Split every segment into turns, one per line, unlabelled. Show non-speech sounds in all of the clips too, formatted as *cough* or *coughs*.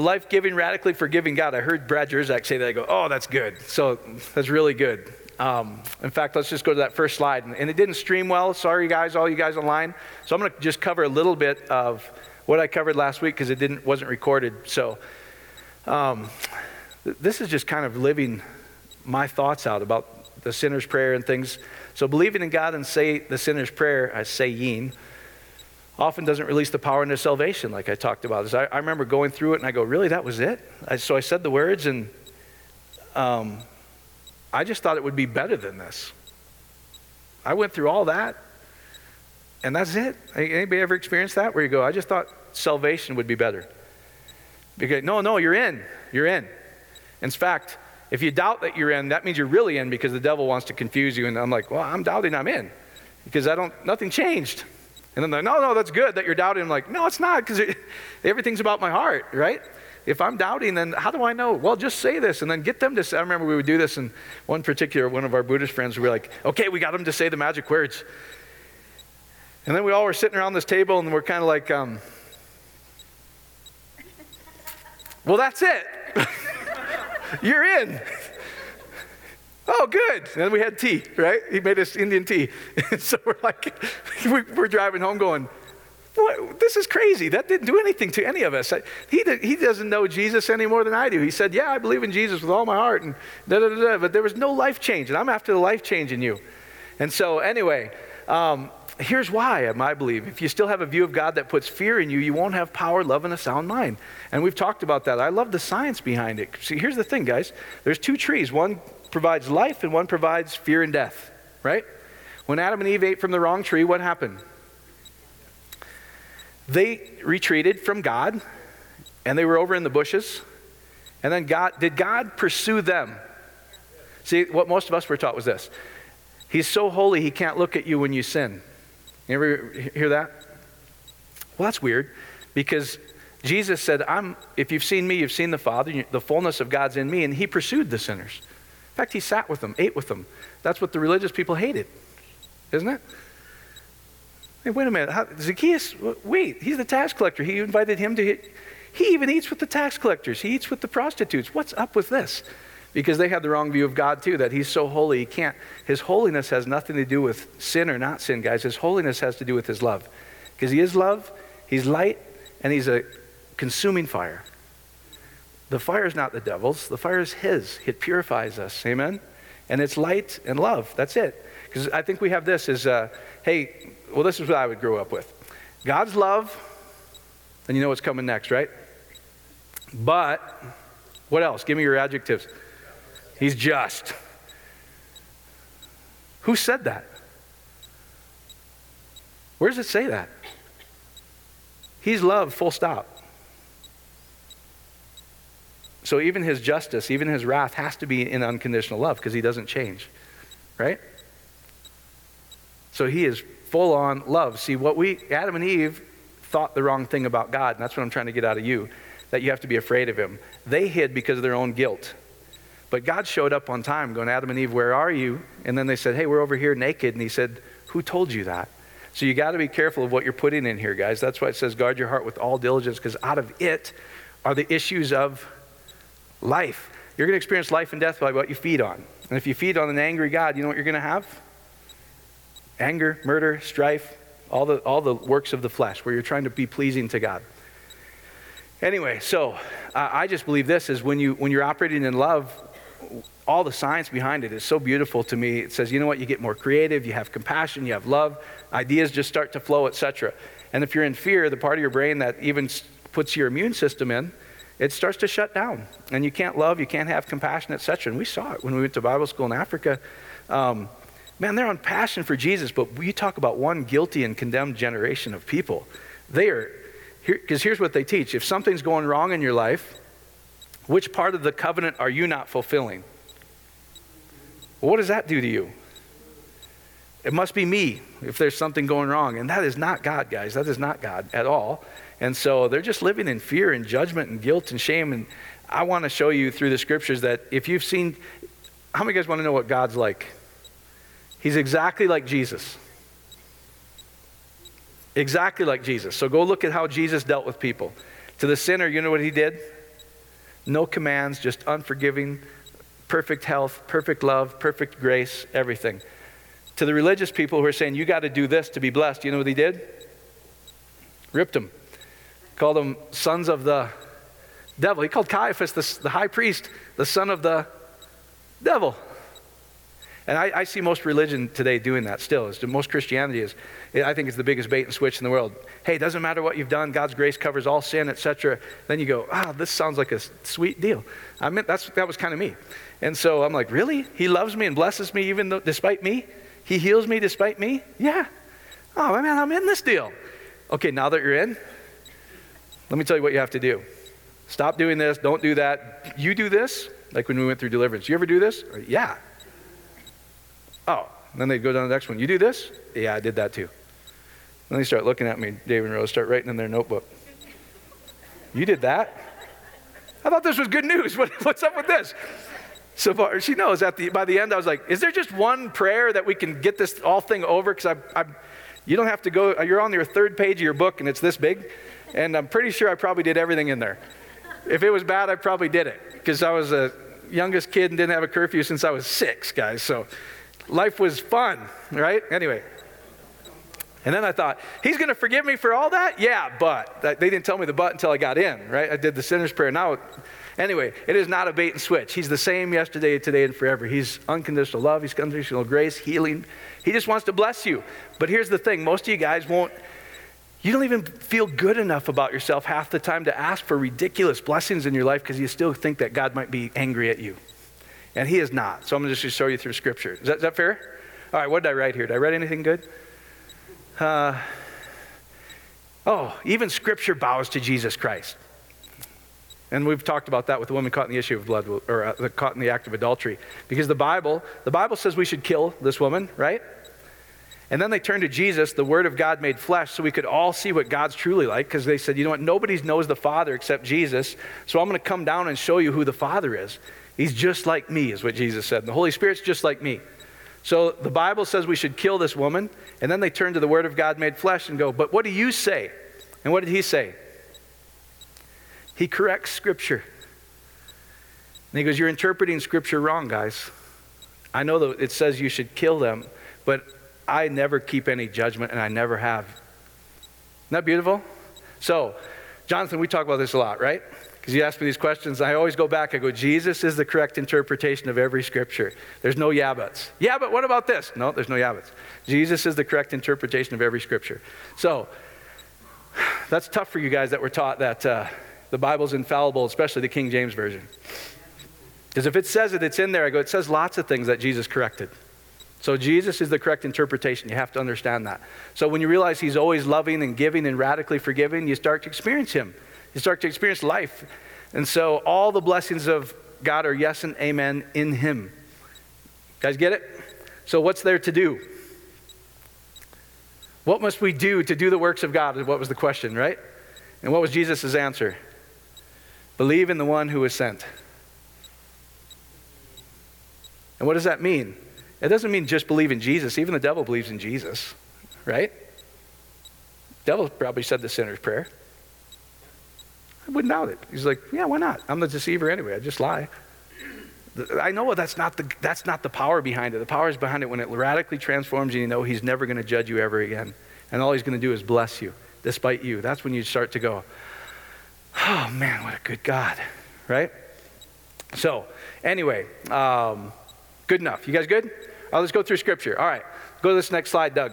life giving, radically forgiving God. I heard Brad Jersak say that. I go, oh, that's good. So that's really good. Um, in fact, let's just go to that first slide. And, and it didn't stream well. Sorry, guys, all you guys online. So I'm going to just cover a little bit of what I covered last week because it didn't wasn't recorded. So um, th- this is just kind of living my thoughts out about the sinner's prayer and things. So believing in God and say the sinner's prayer, I say yin often doesn't release the power into salvation, like I talked about. I, I, remember going through it and I go, really, that was it? I, so I said the words and um, I just thought it would be better than this. I went through all that and that's it. Anybody ever experienced that where you go, I just thought salvation would be better? Because, no, no, you're in. You're in. In fact, if you doubt that you're in, that means you're really in because the devil wants to confuse you. And I'm like, well, I'm doubting I'm in because I don't, nothing changed. And then they're, like, no, no, that's good that you're doubting. I'm like, no, it's not because everything's about my heart, right? If I'm doubting, then how do I know? Well, just say this and then get them to say. I remember we would do this, and one particular, one of our Buddhist friends would be like, okay, we got them to say the magic words. And then we all were sitting around this table and we're kind of like, um, well, that's it. *laughs* You're in. Oh, good. And we had tea, right? He made us Indian tea. *laughs* And so we're like, *laughs* we're driving home going, what? this is crazy. That didn't do anything to any of us. He, he doesn't know Jesus any more than I do. He said, Yeah, I believe in Jesus with all my heart, and da da da, da. but there was no life change, and I'm after the life change in you. And so, anyway, um, here's why, I believe. If you still have a view of God that puts fear in you, you won't have power, love, and a sound mind. And we've talked about that. I love the science behind it. See, here's the thing, guys. There's two trees. One provides life and one provides fear and death, right? When Adam and Eve ate from the wrong tree, what happened? They retreated from God and they were over in the bushes. And then God, did God pursue them? See, what most of us were taught was this He's so holy, he can't look at you when you sin. You ever hear that? Well, that's weird because Jesus said, I'm, if you've seen me, you've seen the Father, the fullness of God's in me, and he pursued the sinners fact, he sat with them, ate with them. That's what the religious people hated, isn't it? Hey, wait a minute. How, Zacchaeus, wait, he's the tax collector. He invited him to. He even eats with the tax collectors. He eats with the prostitutes. What's up with this? Because they have the wrong view of God too, that he's so holy, he can't. His holiness has nothing to do with sin or not sin, guys. His holiness has to do with his love. Because he is love, he's light, and he's a consuming fire. The fire is not the devil's, the fire is his. It purifies us. Amen? And it's light and love. That's it. Because I think we have this is, uh, hey, well, this is what I would grow up with God's love, and you know what's coming next, right? But, what else? Give me your adjectives. He's just. Who said that? Where does it say that? He's love, full stop. So even his justice, even his wrath has to be in unconditional love because he doesn't change. Right? So he is full on love. See, what we, Adam and Eve, thought the wrong thing about God, and that's what I'm trying to get out of you, that you have to be afraid of him. They hid because of their own guilt. But God showed up on time, going, Adam and Eve, where are you? And then they said, Hey, we're over here naked. And he said, Who told you that? So you got to be careful of what you're putting in here, guys. That's why it says, Guard your heart with all diligence, because out of it are the issues of life. You're going to experience life and death by what you feed on. And if you feed on an angry God, you know what you're going to have? Anger, murder, strife, all the, all the works of the flesh where you're trying to be pleasing to God. Anyway, so uh, I just believe this is when, you, when you're operating in love, all the science behind it is so beautiful to me. It says, you know what, you get more creative, you have compassion, you have love, ideas just start to flow, etc. And if you're in fear, the part of your brain that even puts your immune system in, it starts to shut down. And you can't love, you can't have compassion, etc. And we saw it when we went to Bible school in Africa. Um, man, they're on passion for Jesus, but we talk about one guilty and condemned generation of people. They are, because here, here's what they teach if something's going wrong in your life, which part of the covenant are you not fulfilling? What does that do to you? It must be me if there's something going wrong. And that is not God, guys. That is not God at all. And so they're just living in fear and judgment and guilt and shame. And I want to show you through the scriptures that if you've seen, how many of you guys want to know what God's like? He's exactly like Jesus. Exactly like Jesus. So go look at how Jesus dealt with people. To the sinner, you know what he did? No commands, just unforgiving, perfect health, perfect love, perfect grace, everything. To the religious people who are saying, you got to do this to be blessed, you know what he did? Ripped them. Called them sons of the devil. He called Caiaphas, the, the high priest, the son of the devil. And I, I, see most religion today doing that still. Most Christianity is, I think it's the biggest bait and switch in the world. Hey, it doesn't matter what you've done. God's grace covers all sin, etc. Then you go, ah, this sounds like a sweet deal. I mean, that's, that was kind of me. And so I'm like, really? He loves me and blesses me even though, despite me? He heals me despite me? Yeah. Oh, man, I'm in this deal. Okay, now that you're in, let me tell you what you have to do. Stop doing this. Don't do that. You do this, like when we went through deliverance. You ever do this? Uh, yeah. Oh, then they go down to the next one. You do this? Yeah, I did that too. Then they start looking at me, Dave and Rose, start writing in their notebook. You did that? I thought this was good news. *laughs* What, what's up with this? So far, she knows at the, by the end, I was like, is there just one prayer that we can get this all thing over? Because I, I, you don't have to go, uh, you're on your third page of your book and it's this big. And I'm pretty sure I probably did everything in there. If it was bad, I probably did it because I was a youngest kid and didn't have a curfew since I was six, guys. So life was fun, right? Anyway. And then I thought, he's going to forgive me for all that? Yeah, but. They didn't tell me the but until I got in, right? I did the sinner's prayer. Now Anyway, it is not a bait and switch. He's the same yesterday, today, and forever. He's unconditional love, He's unconditional grace, healing. He just wants to bless you. But here's the thing most of you guys won't, you don't even feel good enough about yourself half the time to ask for ridiculous blessings in your life because you still think that God might be angry at you. And He is not. So I'm going to just show you through Scripture. Is that, is that fair? All right, what did I write here? Did I write anything good? Uh, oh, even Scripture bows to Jesus Christ. And we've talked about that with the woman caught in the issue of blood, or uh, caught in the act of adultery. Because the Bible, the Bible says we should kill this woman, right? And then they turned to Jesus, the Word of God made flesh, so we could all see what God's truly like. Because they said, you know what, nobody knows the Father except Jesus. So I'm going to come down and show you who the Father is. He's just like me, is what Jesus said. And the Holy Spirit's just like me. So the Bible says we should kill this woman. And then they turn to the Word of God made flesh and go, but what do you say? And what did he say? He corrects Scripture. And he goes, You're interpreting Scripture wrong, guys. I know that it says you should kill them, but I never keep any judgment, and I never have. Isn't that beautiful? So, Jonathan, we talk about this a lot, right? Because you ask me these questions, I always go back. I go, Jesus is the correct interpretation of every scripture. There's no yeah buts. Yeah, but what about this? No, there's no yeah buts. Jesus is the correct interpretation of every scripture. So, that's tough for you guys that were taught that. Uh, the Bible's infallible, especially the King James Version. Because if it says it, it's in there. I go, it says lots of things that Jesus corrected. So Jesus is the correct interpretation. You have to understand that. So when you realize he's always loving and giving and radically forgiving, you start to experience him. You start to experience life. And so all the blessings of God are yes and amen in him. Guys get it? So what's there to do? What must we do to do the works of God? What was the question, right? And what was Jesus' answer? Believe in the one who was sent. And what does that mean? It doesn't mean just believe in Jesus. Even the devil believes in Jesus, right? Devil probably said the sinner's prayer. I wouldn't doubt it. He's like, yeah, why not? I'm the deceiver anyway. I just lie. I know that's not the that's not the power behind it. The power is behind it when it radically transforms you. You know He's never going to judge you ever again, and all He's going to do is bless you, despite you. That's when you start to go, Oh, man, what a good God, right? So, anyway, um, good enough. You guys good? Right, let's go through scripture. All right, go to this next slide, Doug.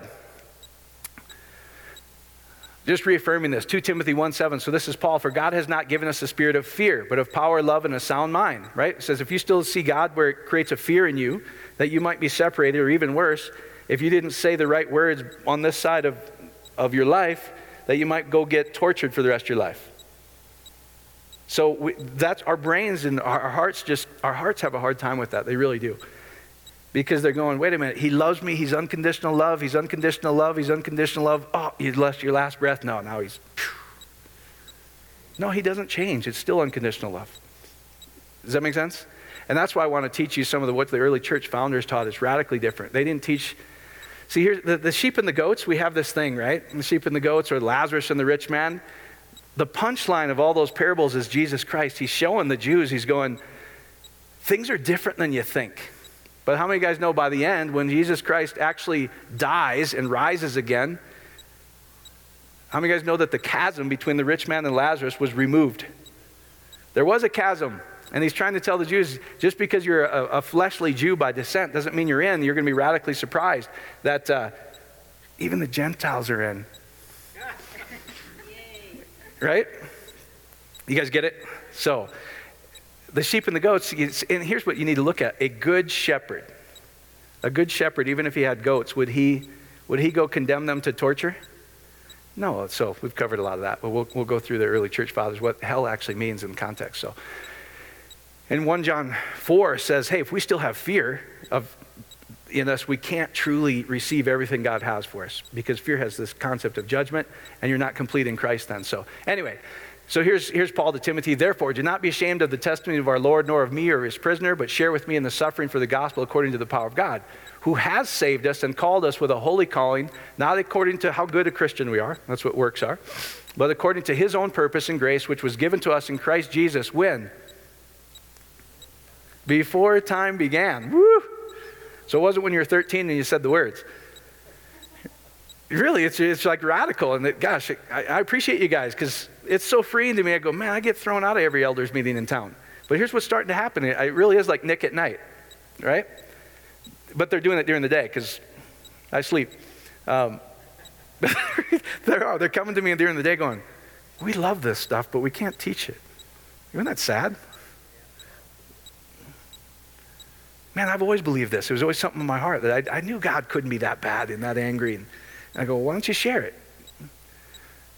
Just reaffirming this 2 Timothy 1 7. So, this is Paul. For God has not given us a spirit of fear, but of power, love, and a sound mind, right? It says, if you still see God where it creates a fear in you, that you might be separated, or even worse, if you didn't say the right words on this side of, of your life, that you might go get tortured for the rest of your life. So we, that's our brains and our hearts just, our hearts have a hard time with that. They really do. Because they're going, wait a minute, he loves me, he's unconditional love, he's unconditional love, he's unconditional love. Oh, you lost your last breath. No, now he's. No, he doesn't change. It's still unconditional love. Does that make sense? And that's why I want to teach you some of the, what the early church founders taught. It's radically different. They didn't teach. See, here, the, the sheep and the goats, we have this thing, right? The sheep and the goats, or Lazarus and the rich man the punchline of all those parables is Jesus Christ. He's showing the Jews, he's going, things are different than you think. But how many guys know by the end, when Jesus Christ actually dies and rises again, how many guys know that the chasm between the rich man and Lazarus was removed? There was a chasm. And he's trying to tell the Jews just because you're a, a fleshly Jew by descent doesn't mean you're in. You're going to be radically surprised that uh, even the Gentiles are in. Right? You guys get it? So, the sheep and the goats, and here's what you need to look at a good shepherd. A good shepherd, even if he had goats, would he, would he go condemn them to torture? No, so we've covered a lot of that, but we'll, we'll go through the early church fathers, what hell actually means in context. So, in 1 John 4 says, hey, if we still have fear of in us, we can't truly receive everything God has for us because fear has this concept of judgment, and you're not complete in Christ then. So, anyway, so here's, here's Paul to Timothy. Therefore, do not be ashamed of the testimony of our Lord, nor of me or his prisoner, but share with me in the suffering for the gospel according to the power of God, who has saved us and called us with a holy calling, not according to how good a Christian we are, that's what works are, but according to his own purpose and grace, which was given to us in Christ Jesus when? Before time began. Woo! So it wasn't when you were 13 and you said the words. Really, it's, it's like radical. And gosh, I, I appreciate you guys because it's so freeing to me. I go, man, I get thrown out of every elders meeting in town. But here's what's starting to happen. It, it really is like Nick at night, right? But they're doing it during the day because I sleep. Um, *laughs* they're, they're coming to me during the day going, we love this stuff, but we can't teach it. Isn't that sad? Man, I've always believed this. It was always something in my heart that I, I knew God couldn't be that bad and that angry. And, I go, why don't you share it?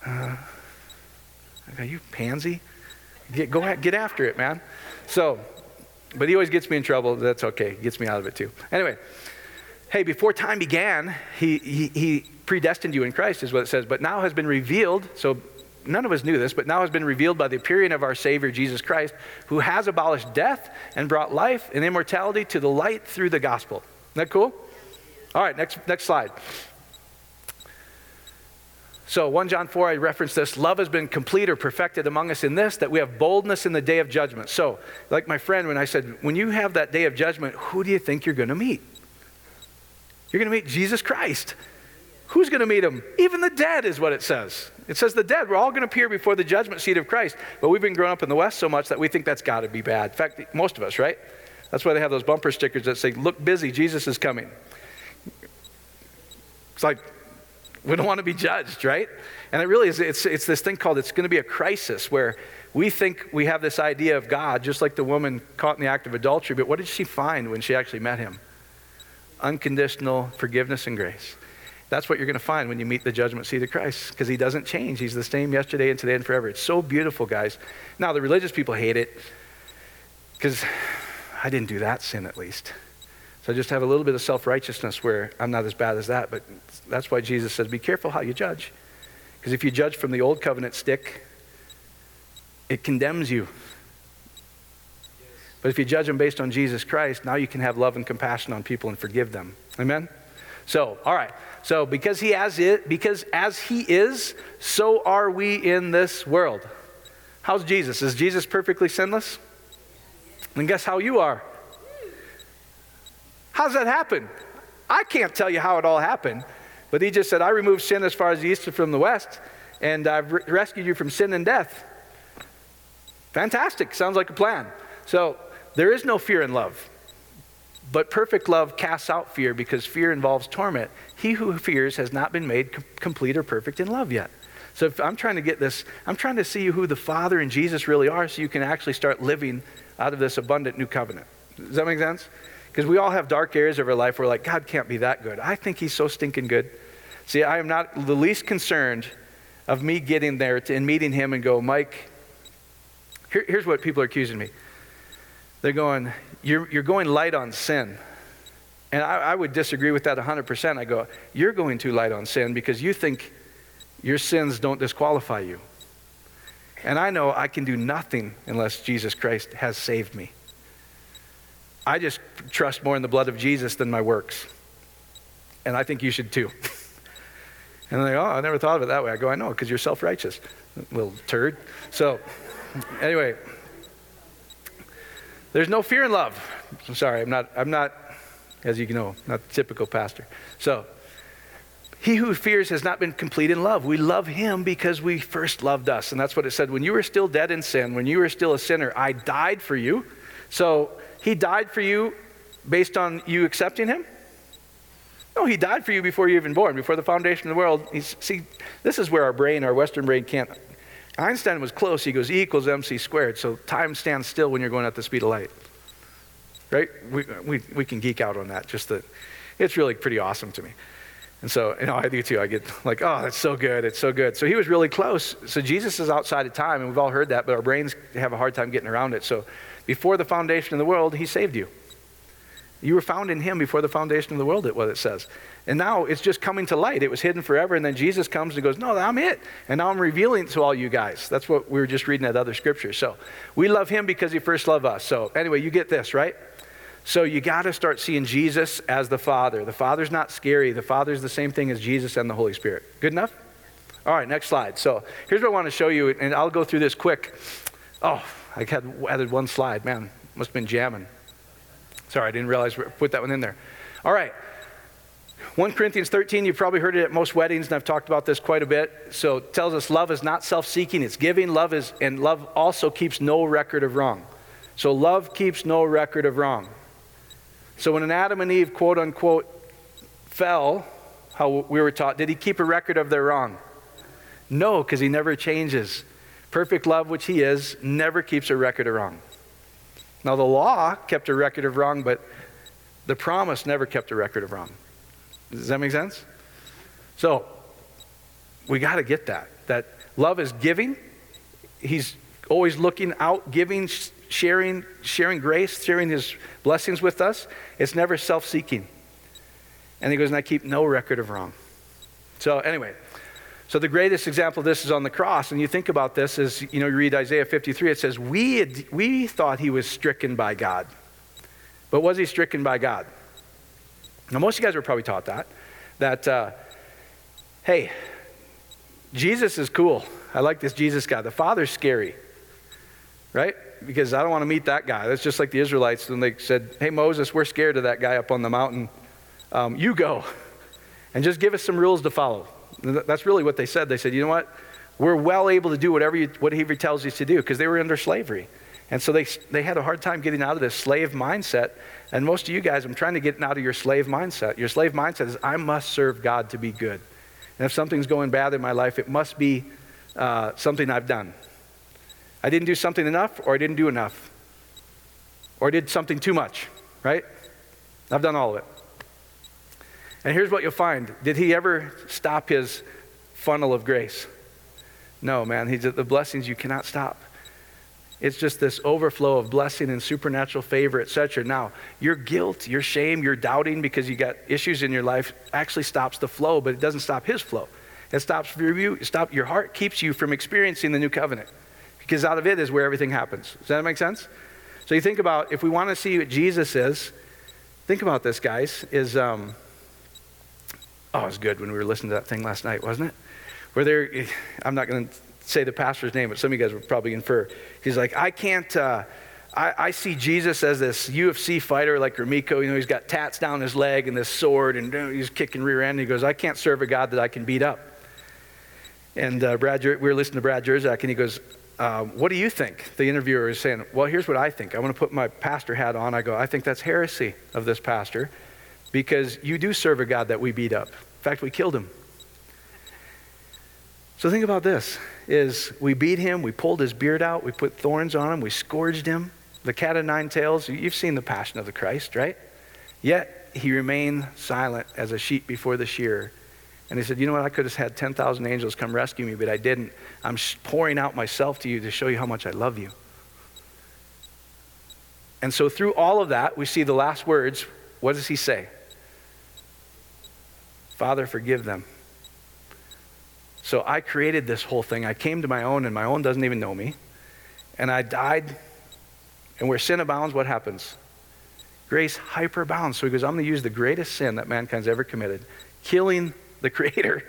Uh, I go, you pansy. Get, go get after it, man. So, but he always gets me in trouble. That's okay. Gets me out of it too. Anyway, hey, before time began, he, he, he predestined you in Christ, is what it says. But now has been revealed. So none of us knew this, but now has been revealed by the appearing of our Savior Jesus Christ, who has abolished death and brought life and immortality to the light through the gospel. Isn't that cool? All right, next, next slide. So, 1 John 4, I referenced this. Love has been complete or perfected among us in this, that we have boldness in the day of judgment. So, like my friend, when I said, when you have that day of judgment, who do you think you're going to meet? You're going to meet Jesus Christ. Who's going to meet him? Even the dead is what it says. It says the dead, we're all going to appear before the judgment seat of Christ. But we've been growing up in the West so much that we think that's got to be bad. In fact, most of us, right? That's why they have those bumper stickers that say, Look busy, Jesus is coming. It's like, we don't want to be judged, right? And it really is, it's, it's this thing called, it's going to be a crisis where we think we have this idea of God, just like the woman caught in the act of adultery, but what did she find when she actually met him? Unconditional forgiveness and grace. That's what you're going to find when you meet the judgment seat of Christ because he doesn't change. He's the same yesterday and today and forever. It's so beautiful, guys. Now, the religious people hate it because I didn't do that sin at least. So I just have a little bit of self righteousness where I'm not as bad as that. But that's why Jesus says, be careful how you judge. Because if you judge from the old covenant stick, it condemns you. But if you judge them based on Jesus Christ, now you can have love and compassion on people and forgive them. Amen? So, all right. So, because he has it, because as he is, so are we in this world. How's Jesus? Is Jesus perfectly sinless? And guess how you are? How's that happen? I can't tell you how it all happened, but he just said, I removed sin as far as the east from the west, and I've re- rescued you from sin and death. Fantastic. Sounds like a plan. So, there is no fear in love. But perfect love casts out fear because fear involves torment. He who fears has not been made com- complete or perfect in love yet. So if I'm trying to get this, I'm trying to see who the Father and Jesus really are so you can actually start living out of this abundant new covenant. Does that make sense? Because we all have dark areas of our life where we're like, God can't be that good. I think he's so stinking good. See, I am not the least concerned of me getting there and meeting him and go, Mike, here, here's what people are accusing me. They're going, you're, you're going light on sin. And I, I would disagree with that 100%. I go, You're going too light on sin because you think your sins don't disqualify you. And I know I can do nothing unless Jesus Christ has saved me. I just trust more in the blood of Jesus than my works. And I think you should too. *laughs* And they go, oh, I never thought of it that way. I go, I know, because you're self righteous, little turd. So, anyway, there's no fear in love. I'm sorry, I'm not, I'm not, as you know, not the typical pastor. So, he who fears has not been complete in love. We love him because we first loved us. And that's what it said. When you were still dead in sin, when you were still a sinner, I died for you. So he died for you based on you accepting him? No, he died for you before you even born, before the foundation of the world. He's, see, this is where our brain, our Western brain, can't. Einstein was close. He goes E equals mc squared. So time stands still when you're going at the speed of light. Right? We, we, we can geek out on that. Just that it's really pretty awesome to me. And so, you know, I do too. I get like, oh, it's so good. It's so good. So he was really close. So Jesus is outside of time, and we've all heard that, but our brains have a hard time getting around it. So before the foundation of the world, he saved you. You were found in him before the foundation of the world, it what it says. And now it's just coming to light. It was hidden forever, and then Jesus comes and goes, No, I'm it. And now I'm revealing it to all you guys. That's what we were just reading at other scriptures. So we love him because he first loved us. So anyway, you get this, right? So you got to start seeing Jesus as the Father. The Father's not scary. The Father's the same thing as Jesus and the Holy Spirit. Good enough? All right, next slide. So here's what I want to show you, and I'll go through this quick. Oh, I had added one slide. Man, must have been jamming. Sorry, I didn't realize we put that one in there. All right. 1 Corinthians 13, you've probably heard it at most weddings, and I've talked about this quite a bit. So it tells us love is not self-seeking, it's giving. Love is, and love also keeps no record of wrong. So love keeps no record of wrong. So when an Adam and Eve, quote unquote, fell, how we were taught, did he keep a record of their wrong? No, because he never changes. Perfect love, which he is, never keeps a record of wrong. Now, the law kept a record of wrong, but the promise never kept a record of wrong. Does that make sense? So, we got to get that. That love is giving. He's always looking out, giving, sharing, sharing grace, sharing his blessings with us. It's never self seeking. And he goes, and I keep no record of wrong. So, anyway, so the greatest example of this is on the cross. And you think about this as, you know, you read Isaiah 53, it says, We, had, we thought he was stricken by God. But was he stricken by God? Now, most of you guys were probably taught that. That, uh, hey, Jesus is cool. I like this Jesus guy. The Father's scary, right? because I don't want to meet that guy. That's just like the Israelites when they said, Hey, Moses, we're scared of that guy up on the mountain. Um, you go and just give us some rules to follow. That's really what they said. They said, You know what? We're well able to do whatever, you, whatever he tells us to do because they were under slavery. And so they, they had a hard time getting out of this slave mindset. And most of you guys, I'm trying to get out of your slave mindset. Your slave mindset is, I must serve God to be good. And if something's going bad in my life, it must be uh, something I've done. I didn't do something enough, or I didn't do enough, or I did something too much, right? I've done all of it. And here's what you'll find Did he ever stop his funnel of grace? No, man. He's, the blessings you cannot stop. It's just this overflow of blessing and supernatural favor, etc. Now, your guilt, your shame, your doubting because you got issues in your life actually stops the flow, but it doesn't stop his flow. It stops. Stop your heart keeps you from experiencing the new covenant because out of it is where everything happens. Does that make sense? So you think about if we want to see what Jesus is, think about this, guys. Is um, oh, it was good when we were listening to that thing last night, wasn't it? Where there, I'm not going to say the pastor's name, but some of you guys would probably infer. He's like, I can't. Uh, I, I, see Jesus as this UFC fighter like Ramiko. You know, he's got tats down his leg and this sword, and he's kicking rear end. He goes, I can't serve a God that I can beat up. And uh, Brad, we were listening to Brad Jersak, and he goes, um, what do you think? The interviewer is saying, Well, here's what I think. I want to put my pastor hat on. I go, I think that's heresy of this pastor because you do serve a God that we beat up. In fact, we killed him. So think about this is we beat him, we pulled his beard out, we put thorns on him, we scourged him. The cat of nine tails, you've seen the passion of the Christ, right? Yet he remained silent as a sheep before the shearer. And he said, You know what? I could have had 10,000 angels come rescue me, but I didn't. I'm pouring out myself to you to show you how much I love you. And so, through all of that, we see the last words. What does he say? Father, forgive them. So, I created this whole thing. I came to my own, and my own doesn't even know me. And I died. And where sin abounds, what happens? Grace hyperabounds. So he goes, I'm going to use the greatest sin that mankind's ever committed, killing the *laughs* Creator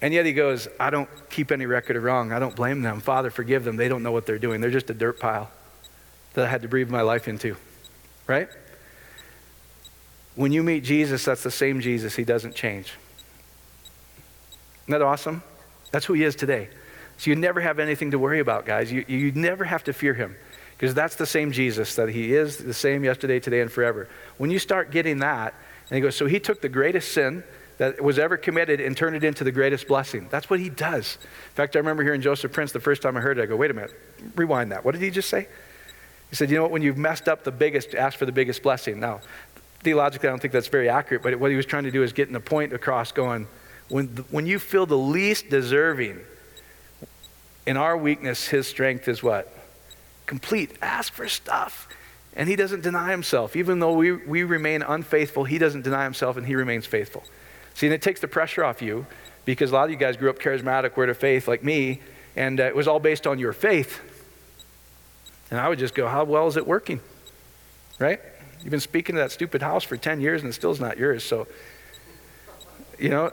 And yet he goes, I don't keep any record of wrong. I don't blame them. Father, forgive them. They don't know what they're doing. They're just a dirt pile that I had to breathe my life into. Right? When you meet Jesus, that's the same Jesus. He doesn't change. Isn't that awesome? That's who he is today. So you never have anything to worry about, guys. You, you never have to fear him because that's the same Jesus that he is the same yesterday, today, and forever. When you start getting that, and he goes, so he took the greatest sin that was ever committed and turned it into the greatest blessing. That's what he does. In fact, I remember hearing Joseph Prince the first time I heard it. I go, wait a minute, rewind that. What did he just say? He said, you know what, when you've messed up the biggest, ask for the biggest blessing. Now, theologically, I don't think that's very accurate, but what he was trying to do is getting the point across going, when, when you feel the least deserving, in our weakness, his strength is what? Complete. Ask for stuff. And he doesn't deny himself. Even though we, we remain unfaithful, he doesn't deny himself and he remains faithful. See, and it takes the pressure off you because a lot of you guys grew up charismatic, word of faith, like me, and uh, it was all based on your faith. And I would just go, How well is it working? Right? You've been speaking to that stupid house for 10 years and it still is not yours. So, you know,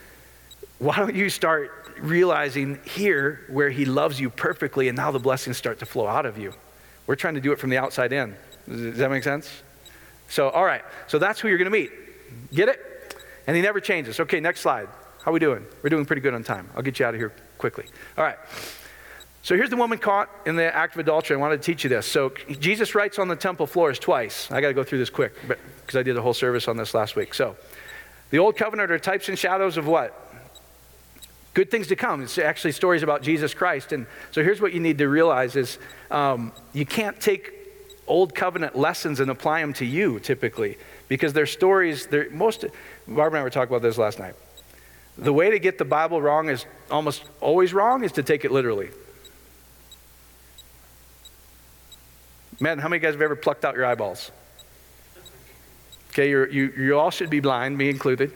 *laughs* why don't you start realizing here where He loves you perfectly and now the blessings start to flow out of you? We're trying to do it from the outside in. Does that make sense? So, all right. So that's who you're going to meet. Get it? And he never changes. Okay, next slide. How we doing? We're doing pretty good on time. I'll get you out of here quickly. All right. So here's the woman caught in the act of adultery. I wanted to teach you this. So Jesus writes on the temple floors twice. I got to go through this quick because I did a whole service on this last week. So the old covenant are types and shadows of what? Good things to come. It's actually stories about Jesus Christ. And so here's what you need to realize is um, you can't take old covenant lessons and apply them to you typically because they're stories. They're most. Barbara and I were talking about this last night. The way to get the Bible wrong is almost always wrong is to take it literally. Man, how many guys have ever plucked out your eyeballs? Okay, you you, all should be blind, me included.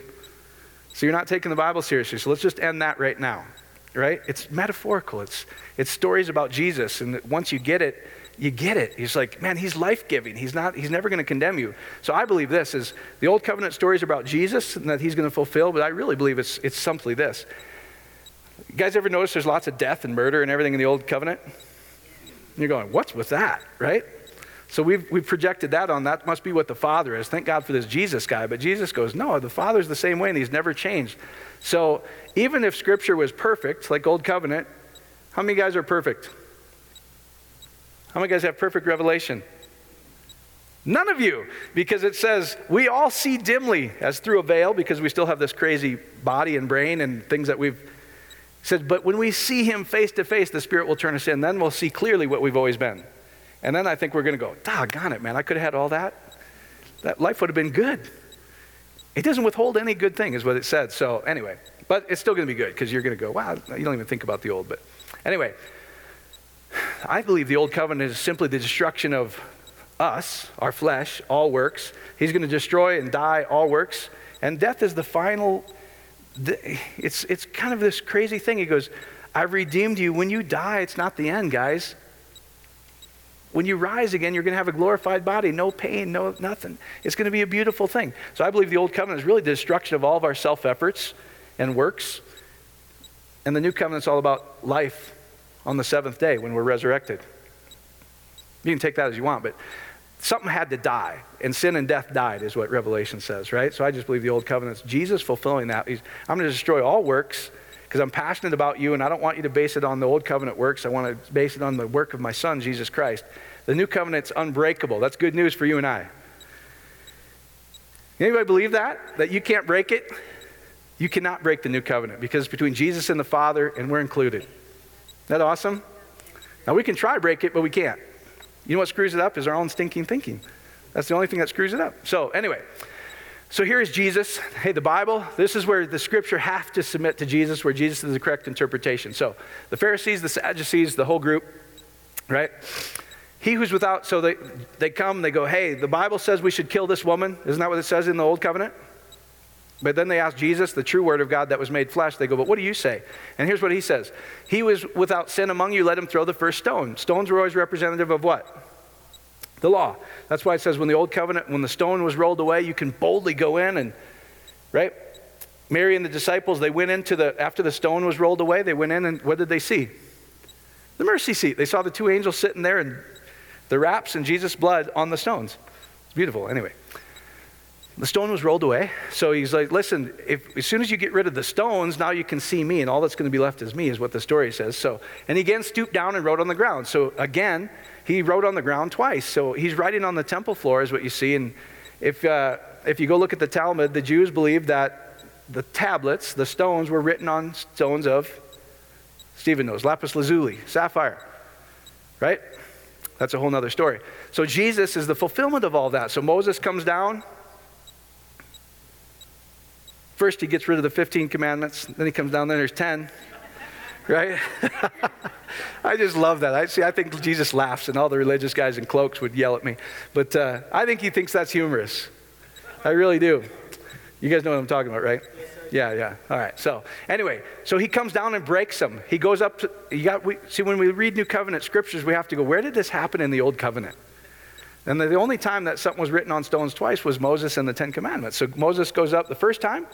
So you're not taking the Bible seriously. So let's just end that right now, right? It's metaphorical. It's, it's stories about Jesus. And once you get it, you get it. He's like, man, he's life giving. He's not, he's never going to condemn you. So I believe this is the old covenant stories about Jesus and that he's going to fulfill, but I really believe it's, it's simply this. You guys ever notice there's lots of death and murder and everything in the old covenant? You're going, what's with that, right? So we've, we've projected that on that must be what the Father is. Thank God for this Jesus guy. But Jesus goes, no, the Father's the same way and he's never changed. So even if Scripture was perfect, like Old Covenant, how many guys are perfect? How many guys have perfect revelation? None of you, because it says we all see dimly as through a veil, because we still have this crazy body and brain and things that we've said. But when we see Him face to face, the Spirit will turn us in. Then we'll see clearly what we've always been. And then I think we're going to go, doggone it, man, I could have had all that. That life would have been good. It doesn't withhold any good thing, is what it said. So, anyway, but it's still going to be good because you're going to go, wow, you don't even think about the old. But anyway, I believe the old covenant is simply the destruction of us, our flesh, all works. He's going to destroy and die all works. And death is the final, it's, it's kind of this crazy thing. He goes, I've redeemed you. When you die, it's not the end, guys. When you rise again, you're going to have a glorified body, no pain, no nothing. It's going to be a beautiful thing. So I believe the old covenant is really the destruction of all of our self efforts and works. And the new covenant is all about life on the seventh day when we're resurrected. You can take that as you want, but something had to die, and sin and death died, is what Revelation says, right? So I just believe the old covenant's Jesus fulfilling that. He's, I'm going to destroy all works because I'm passionate about you, and I don't want you to base it on the old covenant works. I want to base it on the work of my Son, Jesus Christ. The new covenant's unbreakable. That's good news for you and I. Anybody believe that? That you can't break it? You cannot break the new covenant because it's between Jesus and the Father, and we're included. Isn't that awesome? Now we can try break it, but we can't. You know what screws it up is our own stinking thinking. That's the only thing that screws it up. So anyway, so here is Jesus. Hey, the Bible, this is where the scripture have to submit to Jesus, where Jesus is the correct interpretation. So the Pharisees, the Sadducees, the whole group, right? He who's without, so they, they come, they go, hey, the Bible says we should kill this woman. Isn't that what it says in the Old Covenant? But then they ask Jesus, the true word of God that was made flesh. They go, But what do you say? And here's what he says He was without sin among you, let him throw the first stone. Stones were always representative of what? The law. That's why it says when the old covenant, when the stone was rolled away, you can boldly go in and, right? Mary and the disciples, they went into the, after the stone was rolled away, they went in and what did they see? The mercy seat. They saw the two angels sitting there and the wraps and Jesus' blood on the stones. It's beautiful. Anyway, the stone was rolled away. So he's like, listen, if, as soon as you get rid of the stones, now you can see me, and all that's going to be left is me, is what the story says. So, and he again stooped down and wrote on the ground. So again, he wrote on the ground twice. So he's writing on the temple floor, is what you see. And if, uh, if you go look at the Talmud, the Jews believe that the tablets, the stones, were written on stones of, Stephen knows, lapis lazuli, sapphire. Right? That's a whole other story. So Jesus is the fulfillment of all that. So Moses comes down. First, he gets rid of the 15 commandments. Then he comes down, then there's 10. Right? *laughs* I just love that. I see. I think Jesus laughs, and all the religious guys in cloaks would yell at me. But uh, I think he thinks that's humorous. I really do. You guys know what I'm talking about, right? Yeah, yeah. All right. So anyway, so he comes down and breaks them. He goes up to, you got, we, see, when we read New Covenant scriptures, we have to go, where did this happen in the Old Covenant? And the, the only time that something was written on stones twice was Moses and the Ten Commandments. So Moses goes up the first time,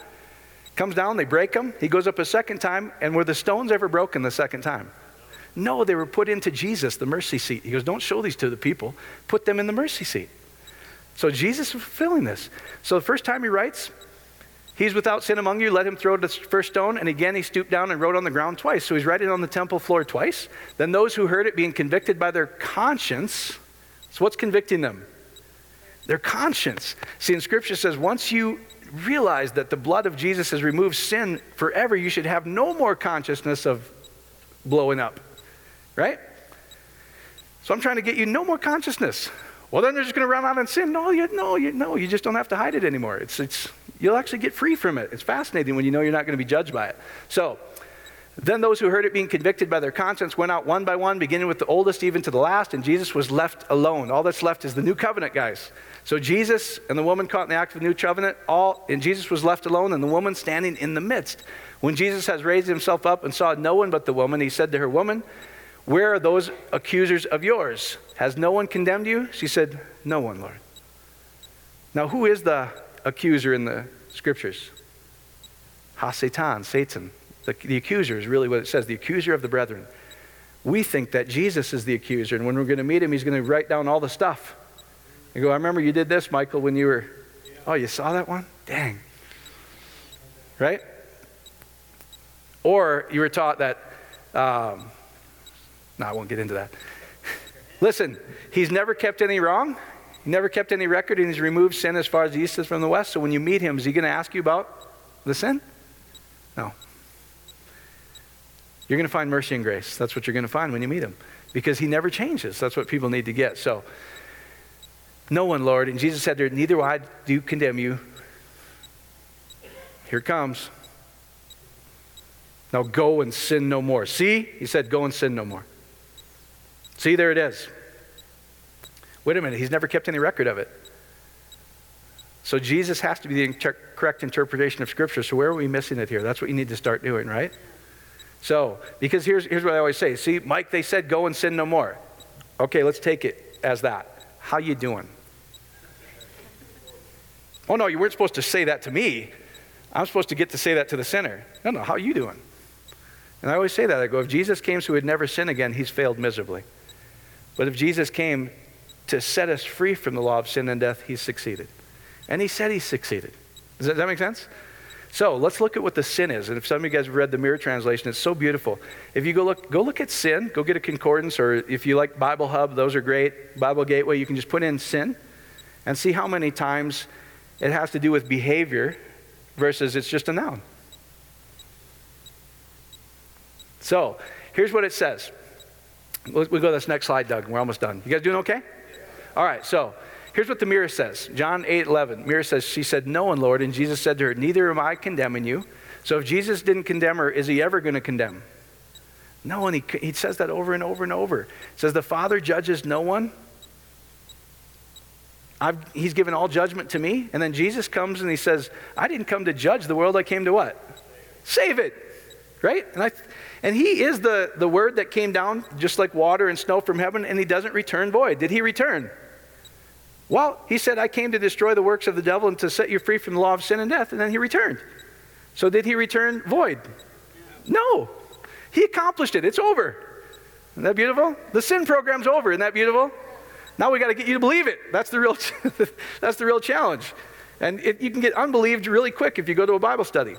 comes down, they break them. He goes up a second time, and were the stones ever broken the second time? No, they were put into Jesus, the mercy seat. He goes, don't show these to the people, put them in the mercy seat. So Jesus is fulfilling this. So the first time he writes, He's without sin among you, let him throw the first stone. And again, he stooped down and wrote on the ground twice. So he's writing on the temple floor twice. Then those who heard it being convicted by their conscience. So what's convicting them? Their conscience. See, in Scripture says once you realize that the blood of Jesus has removed sin forever, you should have no more consciousness of blowing up. Right? So I'm trying to get you no more consciousness. Well, then they're just going to run out and sin. No, you, no, you, no, you just don't have to hide it anymore. It's, it's, you'll actually get free from it. It's fascinating when you know you're not going to be judged by it. So, then those who heard it being convicted by their conscience went out one by one, beginning with the oldest even to the last, and Jesus was left alone. All that's left is the new covenant, guys. So Jesus and the woman caught in the act of the new covenant, all and Jesus was left alone, and the woman standing in the midst. When Jesus has raised himself up and saw no one but the woman, he said to her, Woman, where are those accusers of yours? Has no one condemned you? She said, No one, Lord. Now, who is the accuser in the scriptures? Ha Satan, Satan. The, the accuser is really what it says, the accuser of the brethren. We think that Jesus is the accuser, and when we're going to meet him, he's going to write down all the stuff. You go, I remember you did this, Michael, when you were, oh, you saw that one? Dang. Right? Or you were taught that, um, no, I won't get into that. Listen, he's never kept any wrong. He never kept any record, and he's removed sin as far as the east is from the west. So when you meet him, is he going to ask you about the sin? No. You're going to find mercy and grace. That's what you're going to find when you meet him. Because he never changes. That's what people need to get. So, no one, Lord. And Jesus said, Neither will I do condemn you. Here comes. Now go and sin no more. See? He said, Go and sin no more. See, there it is. Wait a minute, he's never kept any record of it. So Jesus has to be the inter- correct interpretation of Scripture. So where are we missing it here? That's what you need to start doing, right? So, because here's, here's what I always say. See, Mike, they said go and sin no more. Okay, let's take it as that. How you doing? Oh no, you weren't supposed to say that to me. I'm supposed to get to say that to the sinner. No, no, how you doing? And I always say that. I go, if Jesus came so he'd never sin again, he's failed miserably. But if Jesus came to set us free from the law of sin and death, he succeeded. And he said he succeeded. Does that, does that make sense? So let's look at what the sin is. And if some of you guys have read the Mirror translation, it's so beautiful. If you go look, go look at sin, go get a concordance, or if you like Bible Hub, those are great. Bible Gateway, you can just put in sin and see how many times it has to do with behavior versus it's just a noun. So here's what it says. We'll, we'll go to this next slide, Doug. We're almost done. You guys doing okay? All right, so here's what the mirror says John 8 11. Mirror says, She said, No one, Lord. And Jesus said to her, Neither am I condemning you. So if Jesus didn't condemn her, is he ever going to condemn? No, and he, he says that over and over and over. He says, The Father judges no one. I've, he's given all judgment to me. And then Jesus comes and he says, I didn't come to judge the world, I came to what? Save it. Right? And, I, and he is the, the word that came down just like water and snow from heaven, and he doesn't return void. Did he return? Well, he said, I came to destroy the works of the devil and to set you free from the law of sin and death, and then he returned. So did he return void? No. He accomplished it. It's over. Isn't that beautiful? The sin program's over. Isn't that beautiful? Now we got to get you to believe it. That's the real, *laughs* that's the real challenge. And it, you can get unbelieved really quick if you go to a Bible study.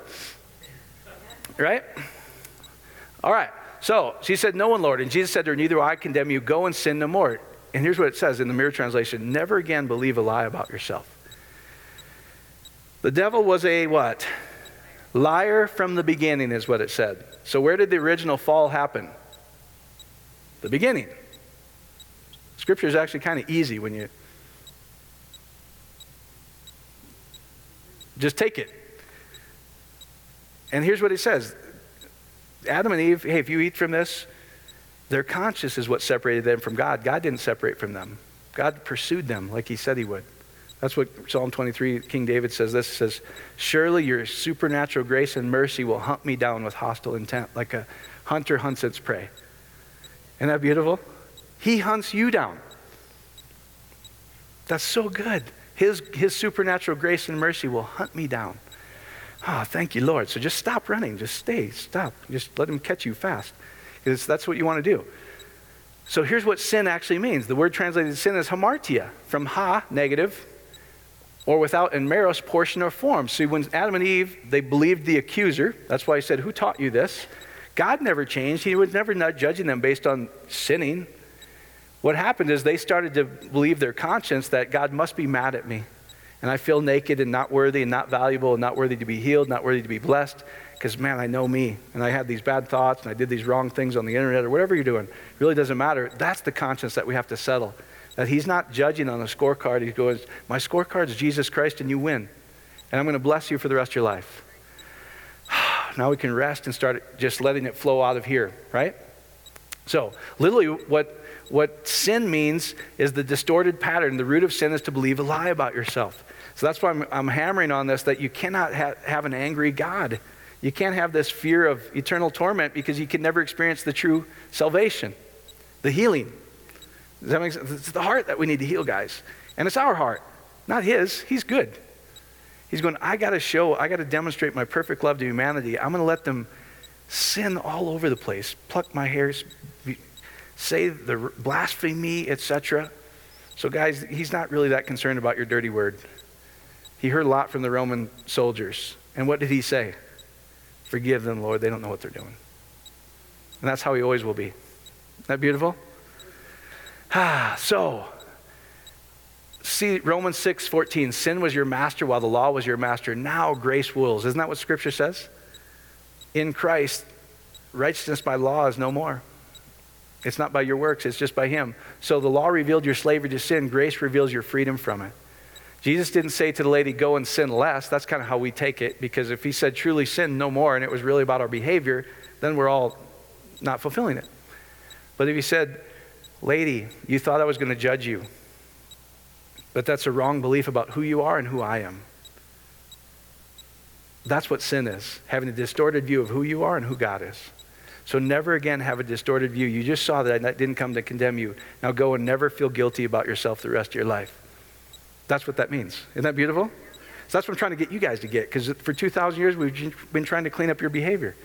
Right? All right. So she said, No one, Lord. And Jesus said to her, Neither will I condemn you. Go and sin no more. And here's what it says in the Mirror Translation Never again believe a lie about yourself. The devil was a what? Liar from the beginning, is what it said. So, where did the original fall happen? The beginning. Scripture is actually kind of easy when you just take it. And here's what it says Adam and Eve, hey, if you eat from this, their conscience is what separated them from God. God didn't separate from them, God pursued them like he said he would. That's what Psalm 23, King David says this. says, Surely your supernatural grace and mercy will hunt me down with hostile intent, like a hunter hunts its prey. Isn't that beautiful? He hunts you down. That's so good. His, his supernatural grace and mercy will hunt me down. Oh, thank you, Lord. So just stop running. Just stay. Stop. Just let him catch you fast. That's what you want to do. So here's what sin actually means. The word translated sin is hamartia, from ha, negative, or without in meros portion or form. See, when Adam and Eve, they believed the accuser. That's why he said, Who taught you this? God never changed. He was never not judging them based on sinning. What happened is they started to believe their conscience that God must be mad at me. And I feel naked and not worthy and not valuable and not worthy to be healed, not worthy to be blessed. Because, man, I know me. And I had these bad thoughts and I did these wrong things on the internet or whatever you're doing. It really doesn't matter. That's the conscience that we have to settle. That he's not judging on a scorecard. He goes, My scorecard is Jesus Christ and you win. And I'm going to bless you for the rest of your life. *sighs* now we can rest and start just letting it flow out of here, right? So, literally, what, what sin means is the distorted pattern. The root of sin is to believe a lie about yourself. So that's why I'm, I'm hammering on this that you cannot ha- have an angry God. You can't have this fear of eternal torment because you can never experience the true salvation, the healing. Does that make sense? It's the heart that we need to heal, guys. And it's our heart, not his. He's good. He's going, I got to show, I got to demonstrate my perfect love to humanity. I'm going to let them sin all over the place, pluck my hairs, say the blaspheme me, etc. So, guys, he's not really that concerned about your dirty word. He heard a lot from the Roman soldiers. And what did he say? Forgive them, Lord. They don't know what they're doing. And that's how he always will be. Isn't that beautiful? Ah, so, see Romans 6 14. Sin was your master while the law was your master. Now grace rules. Isn't that what Scripture says? In Christ, righteousness by law is no more. It's not by your works, it's just by Him. So the law revealed your slavery to sin, grace reveals your freedom from it. Jesus didn't say to the lady, go and sin less. That's kind of how we take it, because if He said truly sin no more and it was really about our behavior, then we're all not fulfilling it. But if He said, Lady, you thought I was going to judge you, but that's a wrong belief about who you are and who I am. That's what sin is having a distorted view of who you are and who God is. So never again have a distorted view. You just saw that I didn't come to condemn you. Now go and never feel guilty about yourself the rest of your life. That's what that means. Isn't that beautiful? So that's what I'm trying to get you guys to get because for 2,000 years we've been trying to clean up your behavior.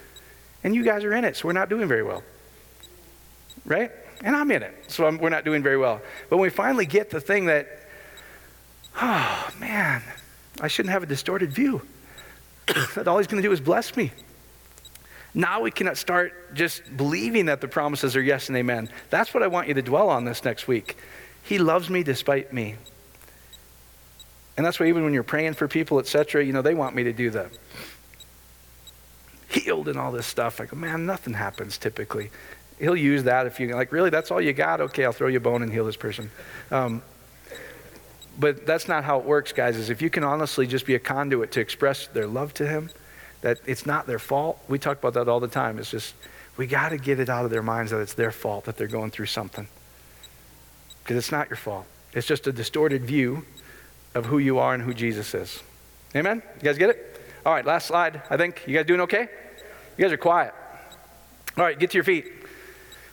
And you guys are in it, so we're not doing very well. Right? And I'm in it, so I'm, we're not doing very well. But when we finally get the thing that, oh man, I shouldn't have a distorted view, *coughs* that all he's going to do is bless me. Now we cannot start just believing that the promises are yes and amen. That's what I want you to dwell on this next week. He loves me despite me. And that's why even when you're praying for people, etc., you know, they want me to do the healed and all this stuff. I go, man, nothing happens typically. He'll use that if you like, really, that's all you got? Okay, I'll throw you a bone and heal this person. Um, but that's not how it works, guys, is if you can honestly just be a conduit to express their love to him, that it's not their fault. We talk about that all the time. It's just, we got to get it out of their minds that it's their fault that they're going through something. Because it's not your fault. It's just a distorted view of who you are and who Jesus is. Amen? You guys get it? All right, last slide. I think. You guys doing okay? You guys are quiet. All right, get to your feet.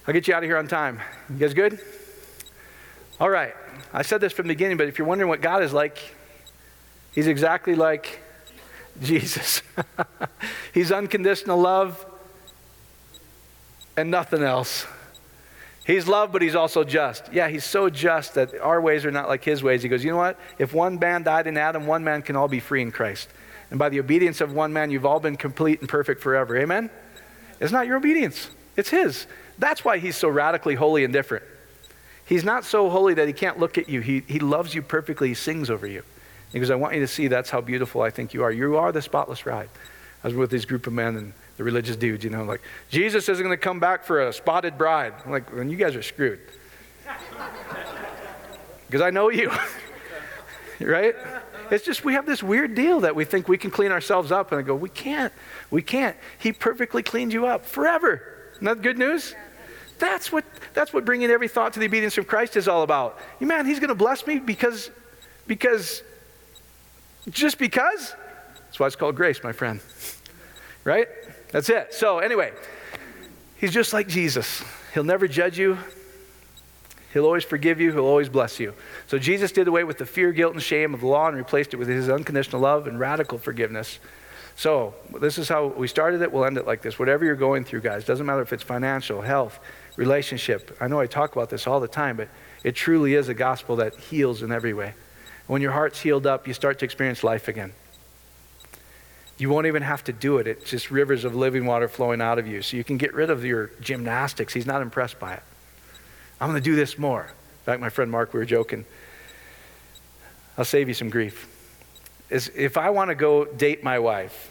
I'll get you out of here on time. You guys good? All right. I said this from the beginning, but if you're wondering what God is like, He's exactly like *laughs* Jesus. *laughs* He's unconditional love and nothing else. He's love, but he's also just. Yeah, he's so just that our ways are not like his ways. He goes, you know what? If one man died in Adam, one man can all be free in Christ. And by the obedience of one man, you've all been complete and perfect forever. Amen? It's not your obedience, it's his. That's why he's so radically holy and different. He's not so holy that he can't look at you. He, he loves you perfectly. He sings over you. He goes, I want you to see that's how beautiful I think you are. You are the spotless bride. I was with this group of men and the religious dudes, you know, like, Jesus isn't going to come back for a spotted bride. I'm like, then you guys are screwed. *laughs* Because I know you. *laughs* right? It's just we have this weird deal that we think we can clean ourselves up. And I go, we can't. We can't. He perfectly cleaned you up forever. Isn't that good news? That's what, that's what bringing every thought to the obedience of Christ is all about. You man, he's going to bless me because, because, just because? That's why it's called grace, my friend. Right? That's it. So, anyway, he's just like Jesus. He'll never judge you, he'll always forgive you, he'll always bless you. So, Jesus did away with the fear, guilt, and shame of the law and replaced it with his unconditional love and radical forgiveness. So, this is how we started it. We'll end it like this. Whatever you're going through, guys, doesn't matter if it's financial, health, relationship. I know I talk about this all the time, but it truly is a gospel that heals in every way. When your heart's healed up, you start to experience life again. You won't even have to do it. It's just rivers of living water flowing out of you. So you can get rid of your gymnastics. He's not impressed by it. I'm going to do this more. In fact, my friend Mark, we were joking. I'll save you some grief. Is if I want to go date my wife,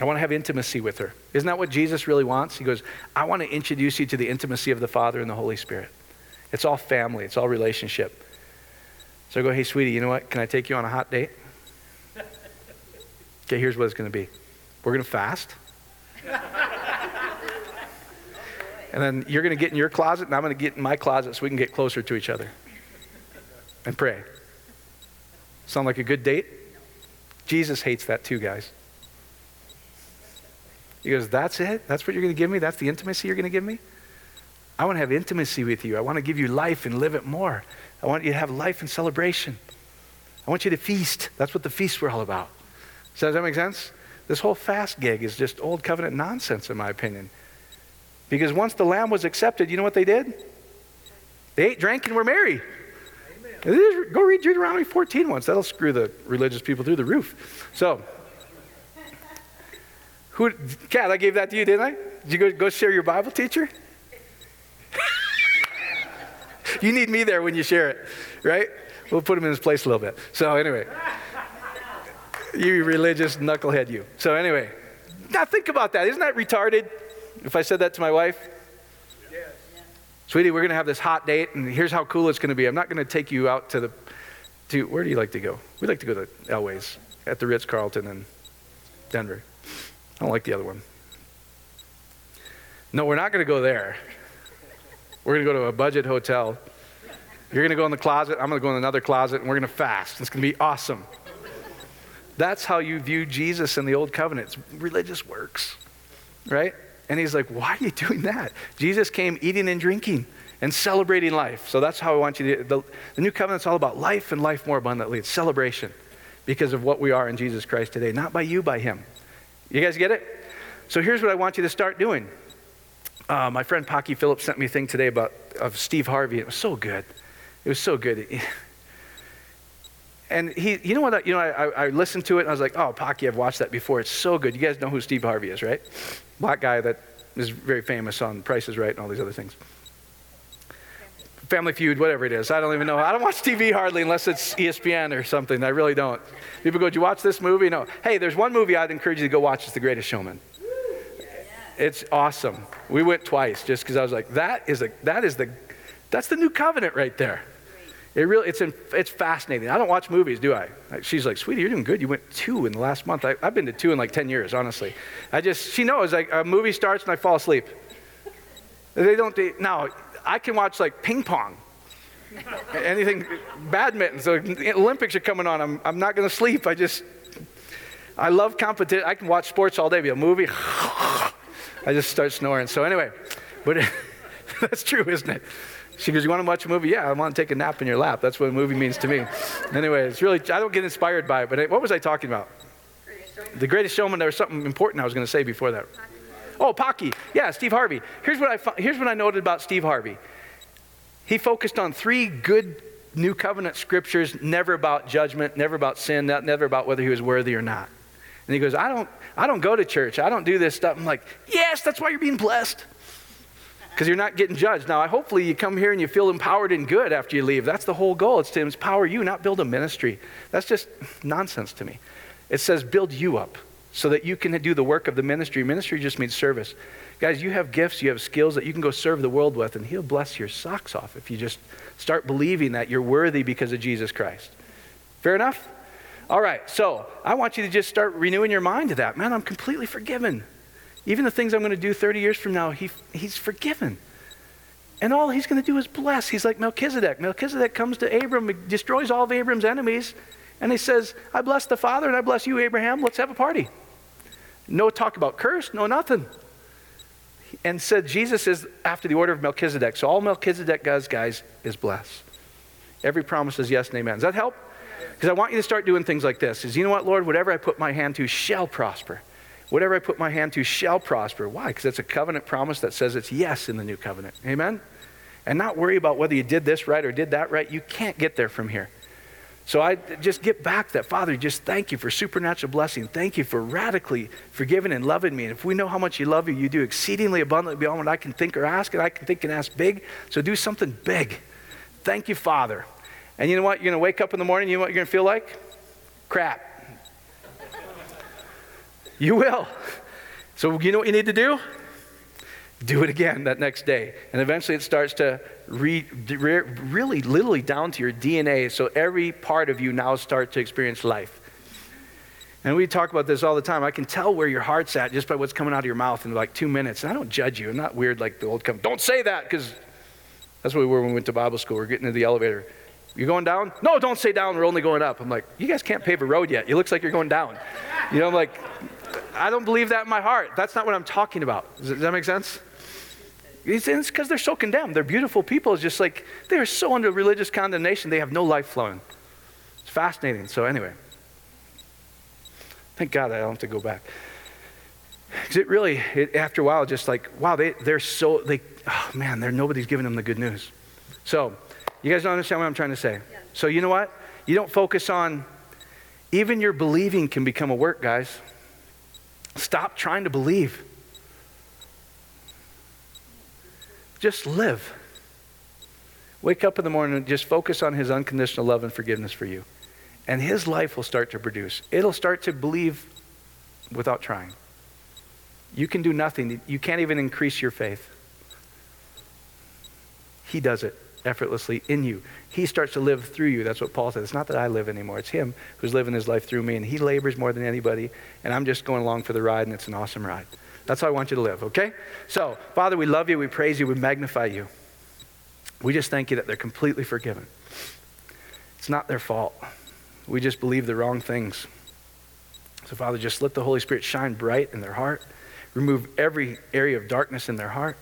I want to have intimacy with her. Isn't that what Jesus really wants? He goes, I want to introduce you to the intimacy of the Father and the Holy Spirit. It's all family, it's all relationship. So I go, hey, sweetie, you know what? Can I take you on a hot date? Okay, here's what it's going to be we're going to fast. and then you're going to get in your closet, and I'm going to get in my closet so we can get closer to each other and pray. Sound like a good date? Jesus hates that too, guys. He goes, That's it? That's what you're going to give me? That's the intimacy you're going to give me? I want to have intimacy with you. I want to give you life and live it more. I want you to have life and celebration. I want you to feast. That's what the feasts were all about. Does that make sense? This whole fast gig is just old covenant nonsense, in my opinion. Because once the lamb was accepted, you know what they did? They ate, drank, and were merry. Amen. Go read Deuteronomy 14 once. That'll screw the religious people through the roof. So, who, Kat, I gave that to you, didn't I? Did you go, go share your Bible teacher? *laughs* you need me there when you share it, right? We'll put him in his place a little bit. So, anyway you religious knucklehead, you. So, anyway, now think about that. Isn't that retarded if I said that to my wife? Yes. Sweetie, we're going to have this hot date, and here's how cool it's going to be. I'm not going to take you out to the, to, where do you like to go? We like to go to Elways at the Ritz Carlton in Denver. I don't like the other one. No, we're not going to go there. We're going to go to a budget hotel. You're going to go in the closet. I'm going to go in another closet, and we're going to fast. It's going to be awesome. That's how you view Jesus in the old covenant. It's religious works, right? And he's like, why are you doing that? Jesus came eating and drinking and celebrating life. So that's how I want you to. The, the new covenant's all about life and life more abundantly. It's celebration because of what we are in Jesus Christ today, not by you, by him. You guys get it? So here's what I want you to start doing. Uh, my friend Pocky Phillips sent me a thing today about of Steve Harvey. It was so good. It was so good. *laughs* and he, you know what? I, You know, I, I listened to it and I was like, oh, Pocky, I've watched that before. It's so good. You guys know who Steve Harvey is, right? Black guy that is very famous on Price is Right and all these other things. Family Feud, whatever it is. I don't even know. I don't watch TV hardly unless it's ESPN or something. I really don't. People go, Did you watch this movie? No. Hey, there's one movie I'd encourage you to go watch. It's The Greatest Showman. It's awesome. We went twice just because I was like, that is, a, that is the, that's the new covenant right there. It really, it's, in, it's fascinating. I don't watch movies, do I? She's like, sweetie, you're doing good. You went two in the last month. I, have been to two in like 10 years, honestly. I just, she knows, like, a movie starts and I fall asleep. They don't, they, now, I can watch like ping pong, anything, badminton. So Olympics are coming on. I'm, I'm not going to sleep. I just, I love competition. I can watch sports all day, be a movie. *laughs* I just start snoring. So anyway, but *laughs* that's true, isn't it? She goes, You want to watch a movie? Yeah, I want to take a nap in your lap. That's what a movie means to me. anyway, it's really, I don't get inspired by it, but what was I talking about? The Greatest Showman, there was something important I was going to say before that. Oh, Pocky. Yeah, Steve Harvey. Here's what, I, here's what I noted about Steve Harvey. He focused on three good New Covenant scriptures, never about judgment, never about sin, never about whether he was worthy or not. And he goes, I don't, I don't go to church. I don't do this stuff. I'm like, yes, that's why you're being blessed. Because you're not getting judged. Now, hopefully you come here and you feel empowered and good after you leave. That's the whole goal. It's to empower you, not build a ministry. That's just nonsense to me. It says build you up so that you can do the work of the ministry. Ministry just means service. Guys, you have gifts, you have skills that you can go serve the world with, and He'll bless your socks off if you just start believing that you're worthy because of Jesus Christ. Fair enough? All right, so I want you to just start renewing your mind to that. Man, I'm completely forgiven. Even the things I'm going to do 30 years from now, he, He's forgiven. And all He's going to do is bless. He's like Melchizedek. Melchizedek comes to Abram, destroys all of Abram's enemies, and he says, I bless the Father and I bless you, Abraham. Let's have a party. No talk about curse, no nothing. And said Jesus is after the order of Melchizedek. So all Melchizedek does, guys, is bless. Every promise is yes and amen. Does that help? Because I want you to start doing things like this. Is you know what, Lord, whatever I put my hand to shall prosper. Whatever I put my hand to shall prosper. Why? Because it's a covenant promise that says it's yes in the new covenant. Amen? And not worry about whether you did this right or did that right. You can't get there from here. So I just get back that, Father, just thank you for supernatural blessing. Thank you for radically forgiving and loving me. And if we know how much you love you, you do exceedingly abundantly beyond what I can think or ask, and I can think and ask big. So do something big. Thank you, Father. And you know what? You're going to wake up in the morning, you know what you're going to feel like? Crap. You will. So you know what you need to do? Do it again that next day. And eventually it starts to re, re, really literally down to your DNA. So every part of you now starts to experience life. And we talk about this all the time. I can tell where your heart's at just by what's coming out of your mouth in like two minutes. And I don't judge you. I'm not weird like the old come. Don't say that because that's what we were when we went to Bible school. We're getting into the elevator. You're going down? No, don't say down. We're only going up. I'm like, you guys can't pave a road yet. It looks like you're going down. You know, I'm like, I don't believe that in my heart. That's not what I'm talking about. Does that make sense? It's because they're so condemned. They're beautiful people. It's just like they are so under religious condemnation, they have no life flowing. It's fascinating. So, anyway, thank God I don't have to go back. Because it really, it, after a while, just like, wow, they, they're so, they, oh man, they're, nobody's giving them the good news. So, you guys don't understand what I'm trying to say. Yeah. So, you know what? You don't focus on, even your believing can become a work, guys. Stop trying to believe. Just live. Wake up in the morning and just focus on His unconditional love and forgiveness for you. And His life will start to produce. It'll start to believe without trying. You can do nothing, you can't even increase your faith. He does it effortlessly in you. He starts to live through you. That's what Paul said. It's not that I live anymore, it's Him who's living His life through me. And He labors more than anybody. And I'm just going along for the ride, and it's an awesome ride. That's how I want you to live, okay? So, Father, we love you, we praise you, we magnify you. We just thank you that they're completely forgiven. It's not their fault. We just believe the wrong things. So, Father, just let the Holy Spirit shine bright in their heart, remove every area of darkness in their heart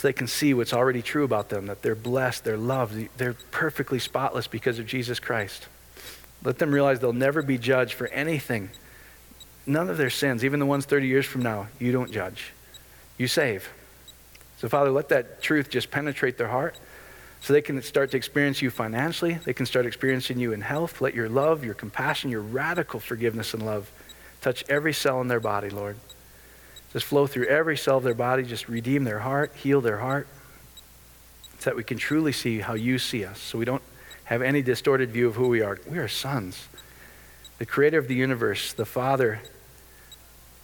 so they can see what's already true about them that they're blessed, they're loved, they're perfectly spotless because of Jesus Christ. Let them realize they'll never be judged for anything none of their sins, even the ones 30 years from now, you don't judge. You save. So, Father, let that truth just penetrate their heart so they can start to experience you financially. They can start experiencing you in health. Let your love, your compassion, your radical forgiveness and love touch every cell in their body, Lord. Just flow through every cell of their body. Just redeem their heart, heal their heart, so that we can truly see how you see us. So we don't have any distorted view of who we are. We are sons. The creator of the universe, the Father,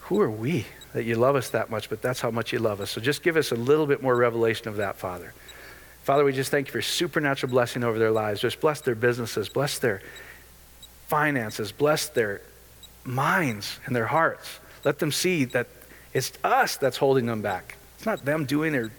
who are we that you love us that much, but that's how much you love us. So just give us a little bit more revelation of that, Father. Father, we just thank you for supernatural blessing over their lives. Just bless their businesses, bless their finances, bless their minds and their hearts. Let them see that it's us that's holding them back. It's not them doing it.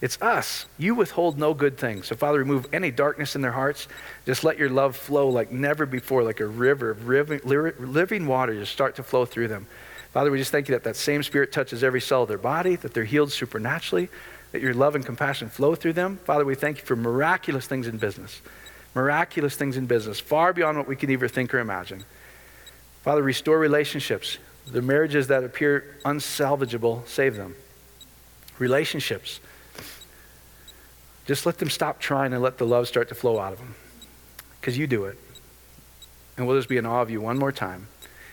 It's us. You withhold no good thing. So, Father, remove any darkness in their hearts. Just let your love flow like never before, like a river of living water just start to flow through them. Father, we just thank you that that same Spirit touches every cell of their body, that they're healed supernaturally, that your love and compassion flow through them. Father, we thank you for miraculous things in business, miraculous things in business, far beyond what we can even think or imagine. Father, restore relationships. The marriages that appear unsalvageable, save them. Relationships. Just let them stop trying and let the love start to flow out of them. Because you do it. And we'll just be in awe of you one more time.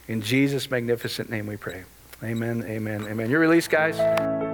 In Jesus' magnificent name we pray. Amen, amen, amen. You're released, guys.